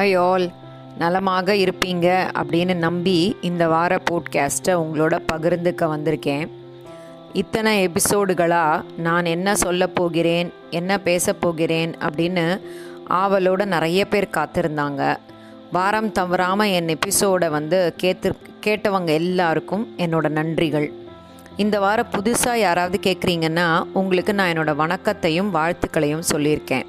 High all நலமாக இருப்பீங்க அப்படின்னு நம்பி இந்த வார போட்காஸ்ட்டை உங்களோட பகிர்ந்துக்க வந்திருக்கேன். இத்தனை எபிசோடுகளாக நான் என்ன சொல்ல போகிறேன் என்ன பேச போகிறேன் அப்படின்னு ஆவலோட நிறைய பேர் காத்திருந்தாங்க. வாரம் தவறாமல் என் எபிசோடை வந்து கேத்து கேட்டவங்க எல்லாருக்கும் என்னோட நன்றிகள். இந்த வாரம் புதுசாக யாராவது கேட்குறீங்கன்னா உங்களுக்கு நான் என்னோடய வணக்கத்தையும் வாழ்த்துக்களையும் சொல்லியிருக்கேன்.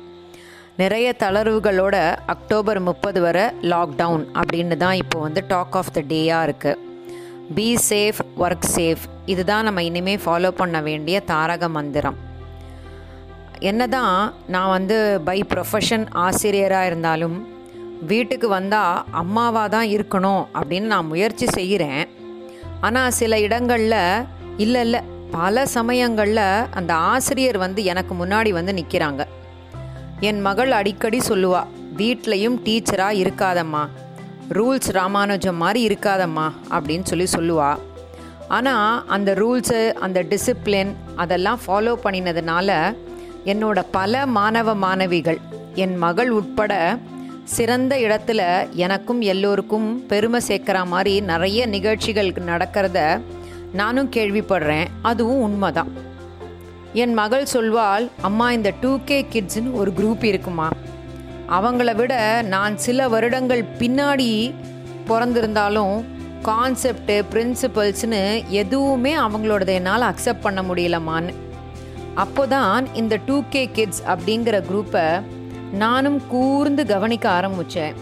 நிறைய தளர்வுகளோட அக்டோபர் முப்பது வரை லாக்டவுன் அப்படின்னு தான் இப்போ வந்து டாக் ஆஃப் த டேயாக இருக்குது பி சேஃப் ஒர்க் சேஃப் இதுதான் நம்ம இனிமேல் ஃபாலோ பண்ண வேண்டிய தாரக மந்திரம். என்ன தான் நான் வந்து பை ப்ரொஃபஷன் ஆசிரியராக இருந்தாலும் வீட்டுக்கு வந்தால் அம்மாவாக தான் இருக்கணும் அப்படின்னு நான் முயற்சி செய்கிறேன். ஆனால் சில இடங்களில் இல்லை இல்லை பல சமயங்களில் அந்த ஆசிரியர் வந்து எனக்கு முன்னாடி வந்து நிற்கிறாங்க என் மகள் அடிக்கடி சொல்லுவா வீட்லேயும் டீச்சராக இருக்காதம்மா. ரூல்ஸ் ராமானுஜம் மாதிரி இருக்காதம்மா அப்படின்னு சொல்லி சொல்லுவா. ஆனால் அந்த ரூல்ஸு அந்த டிசிப்ளின் அதெல்லாம் ஃபாலோ பண்ணினதுனால என்னோட பல மாணவ மாணவிகள் என் மகள் உட்பட சிறந்த இடத்துல எனக்கும் எல்லோருக்கும் பெருமை சேர்க்குற மாதிரி நிறைய நிகழ்ச்சிகள் நடக்கிறத நானும் கேள்விப்படுறேன். அதுவும் உண்மைதான். என் மகள் சொல்வாள் அம்மா இந்த டூ கே கிட்ஸ்னு ஒரு குரூப் இருக்குமா? அவங்கள விட நான் சில வருடங்கள் பின்னாடி பிறந்திருந்தாலும் கான்செப்டு பிரின்சிபல்ஸ்னு எதுவுமே அவங்களோடது என்னால் அக்செப்ட் பண்ண முடியலம்மான்னு அப்போதான் இந்த டூ கே கிட்ஸ் அப்படிங்கிற குரூப்பை நானும் கூர்ந்து கவனிக்க ஆரம்பித்தேன்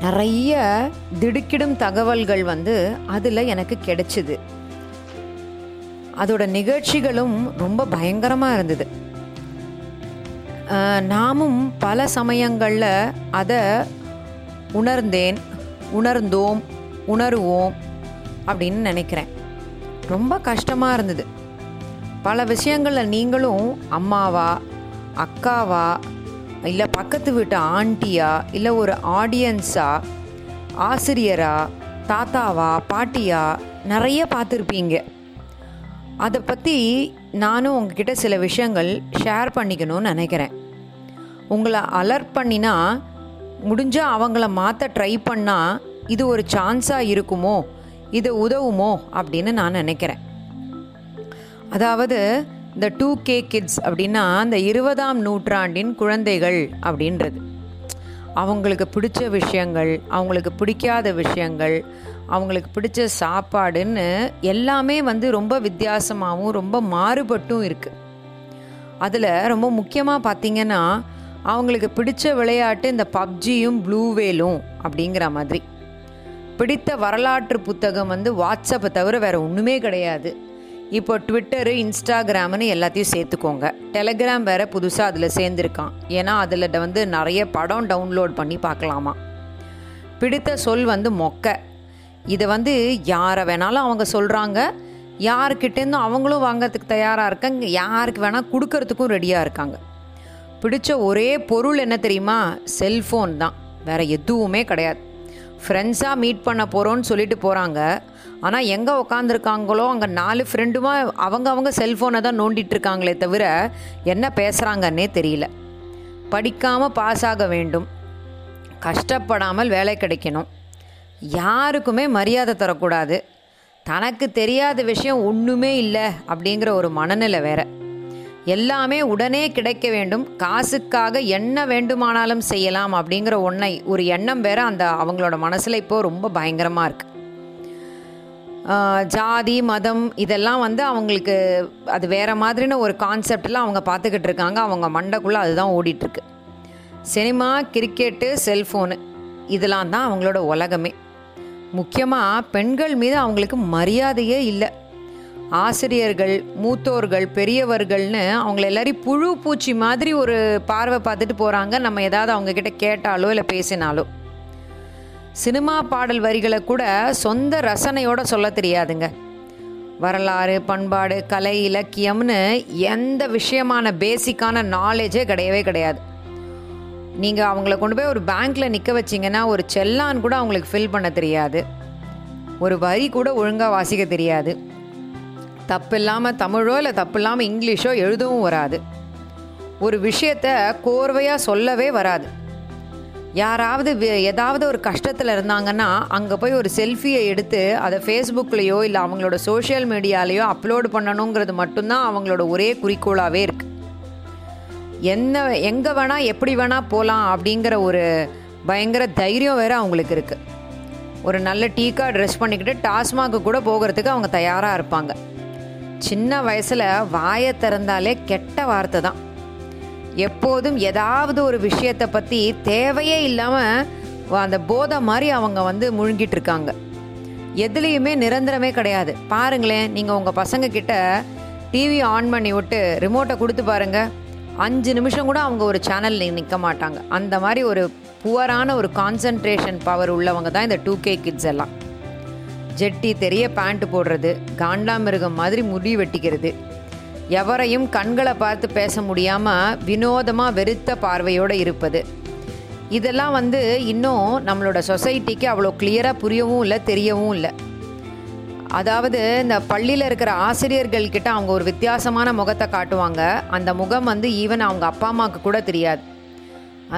நிறைய திடுக்கிடும் தகவல்கள் வந்து அதில் எனக்கு கிடைச்சிது. அதோட நிகழ்ச்சிகளும் ரொம்ப பயங்கரமாக இருந்தது. நாமும் பல சமயங்களில் அதை உணர்ந்தேன் உணர்ந்தோம் உணருவோம் அப்படின்னு நினைக்கிறேன். ரொம்ப கஷ்டமாக இருந்தது. பல விஷயங்களில் நீங்களும் அம்மாவா அக்காவா இல்லை பக்கத்து வீட்டு ஆண்டியா இல்லை ஒரு ஆடியன்ஸா ஆசிரியரா தாத்தாவா பாட்டியா நிறைய பார்த்துருப்பீங்க. அதை பற்றி நானும் உங்ககிட்ட சில விஷயங்கள் ஷேர் பண்ணிக்கணும்னு நினைக்கிறேன். உங்களை அலர்ட் பண்ணினா முடிஞ்சால் அவங்கள மாற்ற ட்ரை பண்ணால் இது ஒரு சான்ஸாக இருக்குமோ இது உதவுமோ அப்படின்னு நான் நினைக்கிறேன். அதாவது இந்த டூ கே கிட்ஸ் அப்படின்னா இந்த இருபதாம் நூற்றாண்டின் குழந்தைகள் அப்படின்றது. அவங்களுக்கு பிடிச்ச விஷயங்கள் அவங்களுக்கு பிடிக்காத விஷயங்கள் அவங்களுக்கு பிடிச்ச சாப்பாடுன்னு எல்லாமே வந்து ரொம்ப வித்தியாசமாகவும் ரொம்ப மாறுபட்டும் இருக்குது அதில் ரொம்ப முக்கியமாக பார்த்தீங்கன்னா அவங்களுக்கு பிடிச்ச விளையாட்டு இந்த பப்ஜியும் ப்ளூவேலும் அப்படிங்கிற மாதிரி. பிடித்த வரலாற்று புத்தகம் வந்து வாட்ஸ்அப்பை தவிர வேறு ஒன்றுமே கிடையாது. இப்போ ட்விட்டரு இன்ஸ்டாகிராம்னு எல்லாத்தையும் சேர்த்துக்கோங்க. டெலகிராம் வேறு புதுசாக அதில் சேர்ந்துருக்கான். ஏன்னா அதில் வந்து நிறைய படம் டவுன்லோட் பண்ணி பார்க்கலாமா? பிடித்த சொல் வந்து மொக்க. இதை வந்து யாரை வேணாலும் அவங்க சொல்கிறாங்க யாருக்கிட்டேருந்தும் அவங்களும் வாங்கிறதுக்கு தயாராக இருக்காங்க. யாருக்கு வேணால் கொடுக்கறதுக்கும் ரெடியாக இருக்காங்க. பிடிச்ச ஒரே பொருள் என்ன தெரியுமா? செல்ஃபோன் தான். வேறு எதுவுமே கிடையாது. ஃப்ரெண்ட்ஸாக மீட் பண்ண போகிறோன்னு சொல்லிட்டு போகிறாங்க ஆனால் எங்கே உக்காந்துருக்காங்களோ அங்கே நாலு ஃப்ரெண்டுமா அவங்க அவங்க செல்ஃபோனை தான் நோண்டிட்டு இருக்காங்களே தவிர என்ன பேசுகிறாங்கன்னே தெரியல. படிக்காமல் பாஸ் ஆக வேண்டும். கஷ்டப்படாமல் வேலை கிடைக்கணும். யாருக்குமே மரியாதை தரக்கூடாது. தனக்கு தெரியாத விஷயம் ஒன்றுமே இல்லை அப்படிங்கிற ஒரு மனநிலை வேற. எல்லாமே உடனே கிடைக்க வேண்டும். காசுக்காக என்ன வேண்டுமானாலும் செய்யலாம் அப்படிங்கிற ஒன்றை ஒரு எண்ணம் வேற அந்த அவங்களோட மனசில் இப்போது ரொம்ப பயங்கரமாக இருக்குது ஜாதி மதம் இதெல்லாம் வந்து அவங்களுக்கு அது வேறு மாதிரின ஒரு கான்செப்டில் அவங்க பார்த்துக்கிட்டு இருக்காங்க. அவங்க மண்டைக்குள்ளே அதுதான் ஓடிட்டுருக்கு சினிமா கிரிக்கெட்டு செல்ஃபோனு இதெல்லாம் தான் அவங்களோட உலகமே. முக்கியமாக பெண்கள் மீது அவங்களுக்கு மரியாதையே இல்லை. ஆசிரியர்கள் மூத்தோர்கள் பெரியவர்கள்னு அவங்கள எல்லாரையும் புழு பூச்சி மாதிரி ஒரு பார்வை பார்த்துட்டு போகிறாங்க நம்ம ஏதாவது அவங்கக்கிட்ட கேட்டாலோ இல்லை பேசினாலோ. சினிமா பாடல் வரிகளை கூட சொந்த ரசனையோட சொல்ல தெரியாதுங்க. வரலாறு பண்பாடு கலை இலக்கியம்னு எந்த விஷயமான பேசிக்கான நாலேஜே கிடையவே கிடையாது. நீங்கள் அவங்கள கொண்டு போய் ஒரு பேங்க்கில் நிற்க வச்சிங்கன்னா ஒரு செல்லான் கூட அவங்களுக்கு ஃபில் பண்ண தெரியாது. ஒரு வரி கூட ஒழுங்காக வாசிக்க தெரியாது. தப்பு இல்லாமல் தமிழோ இல்லை தப்பு இல்லாமல் இங்கிலீஷோ எழுதவும் வராது. ஒரு விஷயத்த கோர்வையாக சொல்லவே வராது. யாராவது வே- ஏதாவது ஒரு கஷ்டத்தில் இருந்தாங்கன்னா அங்கே போய் ஒரு செல்ஃபியை எடுத்து அதை ஃபேஸ்புக்லேயோ இல்லை அவங்களோட சோஷியல் மீடியாலேயோ அப்லோடு பண்ணணுங்கிறது மட்டும்தான் அவங்களோட ஒரே குறிக்கோளாகவே இருக்குது என்ன எங்கே வேணால் எப்படி வேணால் போகலாம் அப்படிங்கிற ஒரு பயங்கர தைரியம் வேறு அவங்களுக்கு இருக்குது ஒரு நல்ல டீக்கா ட்ரெஸ் பண்ணிக்கிட்டு டாஸ்மாக்கு கூட போகிறதுக்கு அவங்க தயாராக இருப்பாங்க. சின்ன வயசில் வாயை திறந்தாலே கெட்ட வார்த்தை தான். எப்போதும் ஏதாவது ஒரு விஷயத்தை பற்றி தேவையே இல்லாமல் அந்த போதை மாதிரி அவங்க வந்து முழுங்கிட்டு இருக்காங்க. எதுலேயுமே நிரந்தரமே கிடையாது. பாருங்களேன் நீங்கள் உங்கள் பசங்க கிட்ட டிவி ஆன் பண்ணி விட்டு ரிமோட்டை கொடுத்து பாருங்கள் அஞ்சு நிமிஷம் கூட அவங்க ஒரு சேனல் நிற்க மாட்டாங்க. அந்த மாதிரி ஒரு புவரான ஒரு கான்சன்ட்ரேஷன் பவர் உள்ளவங்க தான் இந்த டூ கே கிட்ஸ் எல்லாம். ஜெட்டி தெரிய பேண்ட் போடுறது காண்டாமிருகம் மாதிரி முடி வெட்டிக்கிறது. எவரையும் கண்களை பார்த்து பேச முடியாமல் வினோதமாக வெறுத்த பார்வையோடு இருப்பது. இதெல்லாம் வந்து இன்னும் நம்மளோட சொசைட்டிக்கு அவ்வளோ கிளியராக புரியவும் இல்லை தெரியவும் இல்லை. அதாவது இந்த பள்ளியில் இருக்கிற ஆசிரியர்கள் கிட்ட அவங்க ஒரு வித்தியாசமான முகத்தை காட்டுவாங்க. அந்த முகம் வந்து ஈவன் அவங்க அப்பா அம்மாவுக்கு கூட தெரியாது.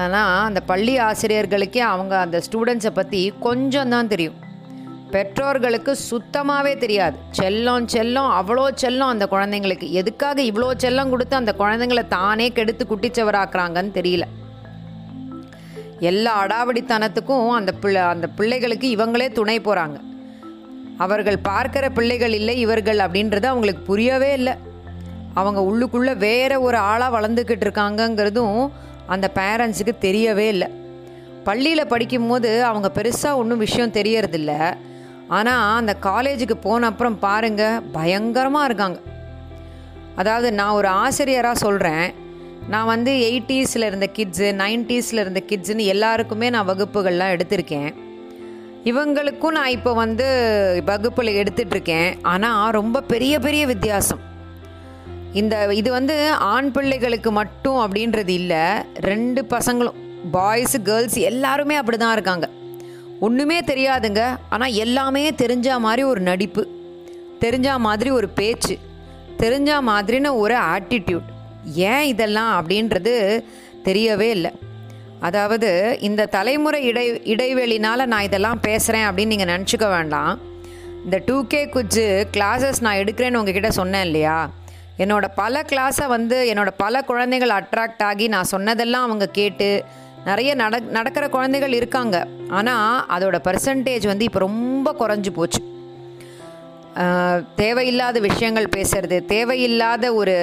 ஆனால் அந்த பள்ளி ஆசிரியர்களுக்கே அவங்க அந்த ஸ்டூடெண்ட்ஸை பற்றி கொஞ்சம் தான் தெரியும். பெற்றோர்களுக்கு சுத்தமாகவே தெரியாது. செல்லம் செல்லம் அவ்வளோ செல்லம் அந்த குழந்தைங்களுக்கு. எதுக்காக இவ்வளோ செல்லம் கொடுத்து அந்த குழந்தைங்களை தானே கெடுத்து குட்டிச்சவராக்குறாங்கன்னு தெரியல. எல்லா அடாவடித்தனத்துக்கும் அந்த பிள்ளை அந்த பிள்ளைகளுக்கு இவங்களே துணை போகிறாங்க அவர்கள் பார்க்கிற பிள்ளைகள் இல்லை இவர்கள் அப்படின்றது அவங்களுக்கு புரியவே இல்லை. அவங்க உள்ளுக்குள்ளே வேற ஒரு ஆளாக வளர்ந்துக்கிட்டு இருக்காங்கங்கிறதும் அந்த பேரண்ட்ஸுக்கு தெரியவே இல்லை. பள்ளியில் படிக்கும்போது அவங்க பெருசாக ஒன்றும் விஷயம் தெரியறதில்ல. ஆனால் அந்த காலேஜுக்கு போன அப்புறம் பாருங்க பயங்கரமாக இருக்காங்க. அதாவது நான் ஒரு ஆசிரியராக சொல்கிறேன் நான் வந்து எயிட்டிஸில் இருந்த கிட்ஸு நைன்ட்டீஸில் இருந்த கிட்ஸுன்னு எல்லாருக்குமே நான் வகுப்புகள்லாம் எடுத்திருக்கேன். இவங்களுக்கும் நான் இப்போ வந்து வகுப்பில் எடுத்துட்ருக்கேன். ஆனால் ரொம்ப பெரிய பெரிய வித்தியாசம். இந்த இது வந்து ஆண் பிள்ளைகளுக்கு மட்டும் அப்படின்றது இல்லை. ரெண்டு பசங்களும் பாய்ஸு கேர்ள்ஸ் எல்லாருமே அப்படி தான் இருக்காங்க. ஒன்றுமே தெரியாதுங்க. ஆனால் எல்லாமே தெரிஞ்ச மாதிரி ஒரு நடிப்பு தெரிஞ்ச மாதிரி ஒரு பேச்சு தெரிஞ்ச மாதிரின்னு ஒரு ஆட்டிடியூட் ஏன் இதெல்லாம் அப்படின்றது தெரியவே இல்லை. அதாவது இந்த தலைமுறை இடை இடைவெளினால் நான் இதெல்லாம் பேசுகிறேன் அப்படின்னு நீங்கள் நினச்சிக்க வேண்டாம். இந்த டூ கே குச்சு கிளாஸஸ் நான் எடுக்கிறேன்னு உங்ககிட்ட சொன்னேன் இல்லையா? என்னோடய பல கிளாஸை வந்து என்னோட பல குழந்தைகள் அட்ராக்ட் ஆகி நான் சொன்னதெல்லாம் அவங்க கேட்டு நிறைய நட நடக்கிற குழந்தைகள் இருக்காங்க. ஆனால் அதோட பர்சன்டேஜ் வந்து இப்போ ரொம்ப குறைஞ்சி போச்சு. தேவையில்லாத விஷயங்கள் பேசுறது தேவையில்லாத ஒரு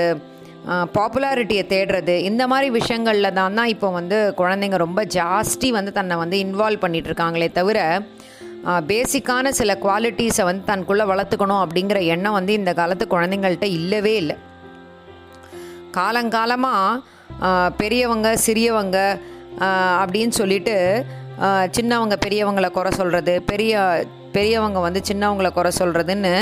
பாப்புலாரிட்டியை தேடுறது. இந்த மாதிரி விஷயங்களில் தான் தான் இப்போ வந்து குழந்தைங்க ரொம்ப ஜாஸ்தி வந்து தன்னை வந்து இன்வால்வ் பண்ணிட்டு இருக்காங்களே தவிர பேசிக்கான சில குவாலிட்டிஸை வந்து தனக்குள்ளே வளர்த்துக்கணும் அப்படிங்கிற எண்ணம் வந்து இந்த காலத்து குழந்தைங்கள்ட்ட இல்லவே இல்லை. காலங்காலமாக பெரியவங்க சிறியவங்க அப்படின்னு சொல்லிட்டு சின்னவங்க பெரியவங்களை குறை சொல்கிறது பெரிய பெரியவங்க வந்து சின்னவங்களை குறை சொல்கிறதுன்னு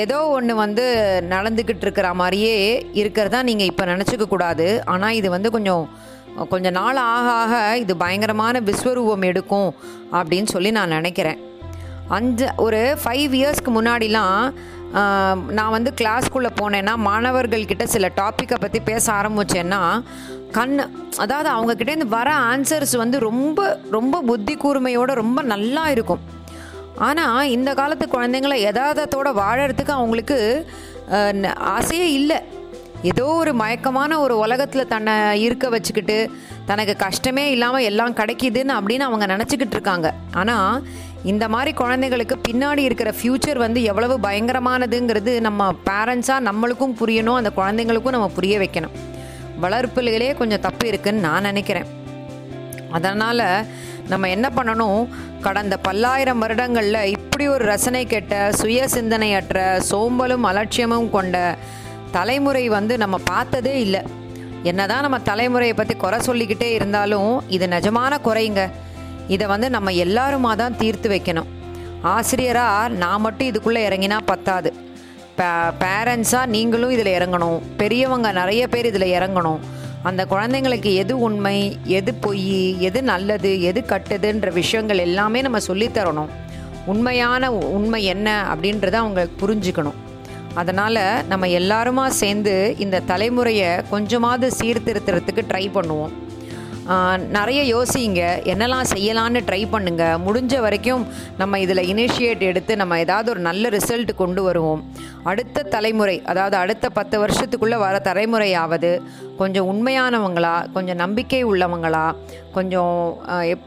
ஏதோ ஒன்று வந்து நடந்துக்கிட்டு இருக்கிற மாதிரியே இருக்கிறதா நீங்கள் இப்போ நினச்சிக்க கூடாது. ஆனால் இது வந்து கொஞ்சம் கொஞ்சம் நாள் ஆக ஆக இது பயங்கரமான விஸ்வரூபம் எடுக்கும் அப்படின்னு சொல்லி நான் நினைக்கிறேன். அஞ்சு ஒரு ஃபைவ் இயர்ஸ்க்கு முன்னாடிலாம் நான் வந்து கிளாஸ்க்குள்ளே போனேன்னா மாணவர்கள்கிட்ட சில டாப்பிக்கை பற்றி பேச ஆரம்பித்தேன்னா கண் அதாவது அவங்கக்கிட்டேருந்து வர ஆன்சர்ஸ் வந்து ரொம்ப ரொம்ப புத்தி கூர்மையோடு ரொம்ப நல்லா இருக்கும். ஆனால் இந்த காலத்து குழந்தைங்கள யதார்த்தத்தோட வாழறதுக்கு அவங்களுக்கு ஆசையே இல்லை. ஏதோ ஒரு மயக்கமான ஒரு உலகத்தில் தன்னை இருக்க வச்சுக்கிட்டு தனக்கு கஷ்டமே இல்லாமல் எல்லாம் கிடைக்கிதுன்னு அப்படின்னு அவங்க நினச்சிக்கிட்டு இருக்காங்க. ஆனால் இந்த மாதிரி குழந்தைகளுக்கு பின்னாடி இருக்கிற ஃப்யூச்சர் வந்து எவ்வளவு பயங்கரமானதுங்கிறது நம்ம பேரண்ட்ஸாக நம்மளுக்கும் புரியணும் அந்த குழந்தைங்களுக்கும் நம்ம புரிய வைக்கணும். வளர்ப்புலையிலே கொஞ்சம் தப்பு இருக்குன்னு நான் நினைக்கிறேன். அதனால் நம்ம என்ன பண்ணணும்? கடந்த பல்லாயிரம் வருடங்களில் இப்படி ஒரு ரசனை கெட்ட சுய சிந்தனையற்ற சோம்பலும் அலட்சியமும் கொண்ட தலைமுறை வந்து நம்ம பார்த்ததே இல்லை. என்னதான் நம்ம தலைமுறையை பற்றி குறை சொல்லிக்கிட்டே இருந்தாலும் இது நிஜமான குறைங்க. இதை வந்து நம்ம எல்லாருமா தான் தீர்த்து வைக்கணும். ஆசிரியராக நான் மட்டும் இதுக்குள்ளே இறங்கினா பத்தாது. பே பேரண்ட்ஸாக நீங்களும் இதில் இறங்கணும். பெரியவங்க நிறைய பேர் இதில் இறங்கணும். அந்த குழந்தைங்களுக்கு எது உண்மை எது பொய் எது நல்லது எது கட்டுதுன்ற விஷயங்கள் எல்லாமே நம்ம சொல்லித் தரணும். உண்மையான உண்மை என்ன அப்படின்றத அவங்களுக்கு புரிஞ்சுக்கணும். அதனால் நம்ம எல்லாருமா சேர்ந்து இந்த தலைமுறையை கொஞ்சமாவது சீர்திருத்துறதுக்கு ட்ரை பண்ணுவோம். நிறைய யோசிங்க. என்னெல்லாம் செய்யலான்னு ட்ரை பண்ணுங்க. முடிஞ்ச வரைக்கும் நம்ம இதில் இனிஷியேட் எடுத்து நம்ம ஏதாவது ஒரு நல்ல ரிசல்ட் கொண்டு வருவோம். அடுத்த தலைமுறை அதாவது அடுத்த பத்து வருஷத்துக்குள்ளே வர தலைமுறையாவது கொஞ்சம் உண்மையானவங்களா கொஞ்சம் நம்பிக்கை உள்ளவங்களா கொஞ்சம்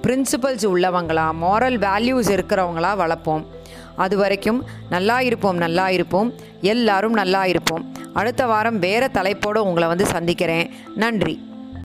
பிரின்சிபல்ஸ் உள்ளவங்களா மாரல் வேல்யூஸ் இருக்கிறவங்களா வளர்ப்போம். அது வரைக்கும் நல்லா இருப்போம் நல்லா இருப்போம். எல்லாரும் நல்லா இருப்போம். அடுத்த வாரம் வேறு தலைப்போடு உங்களை வந்து சந்திக்கிறேன். நன்றி.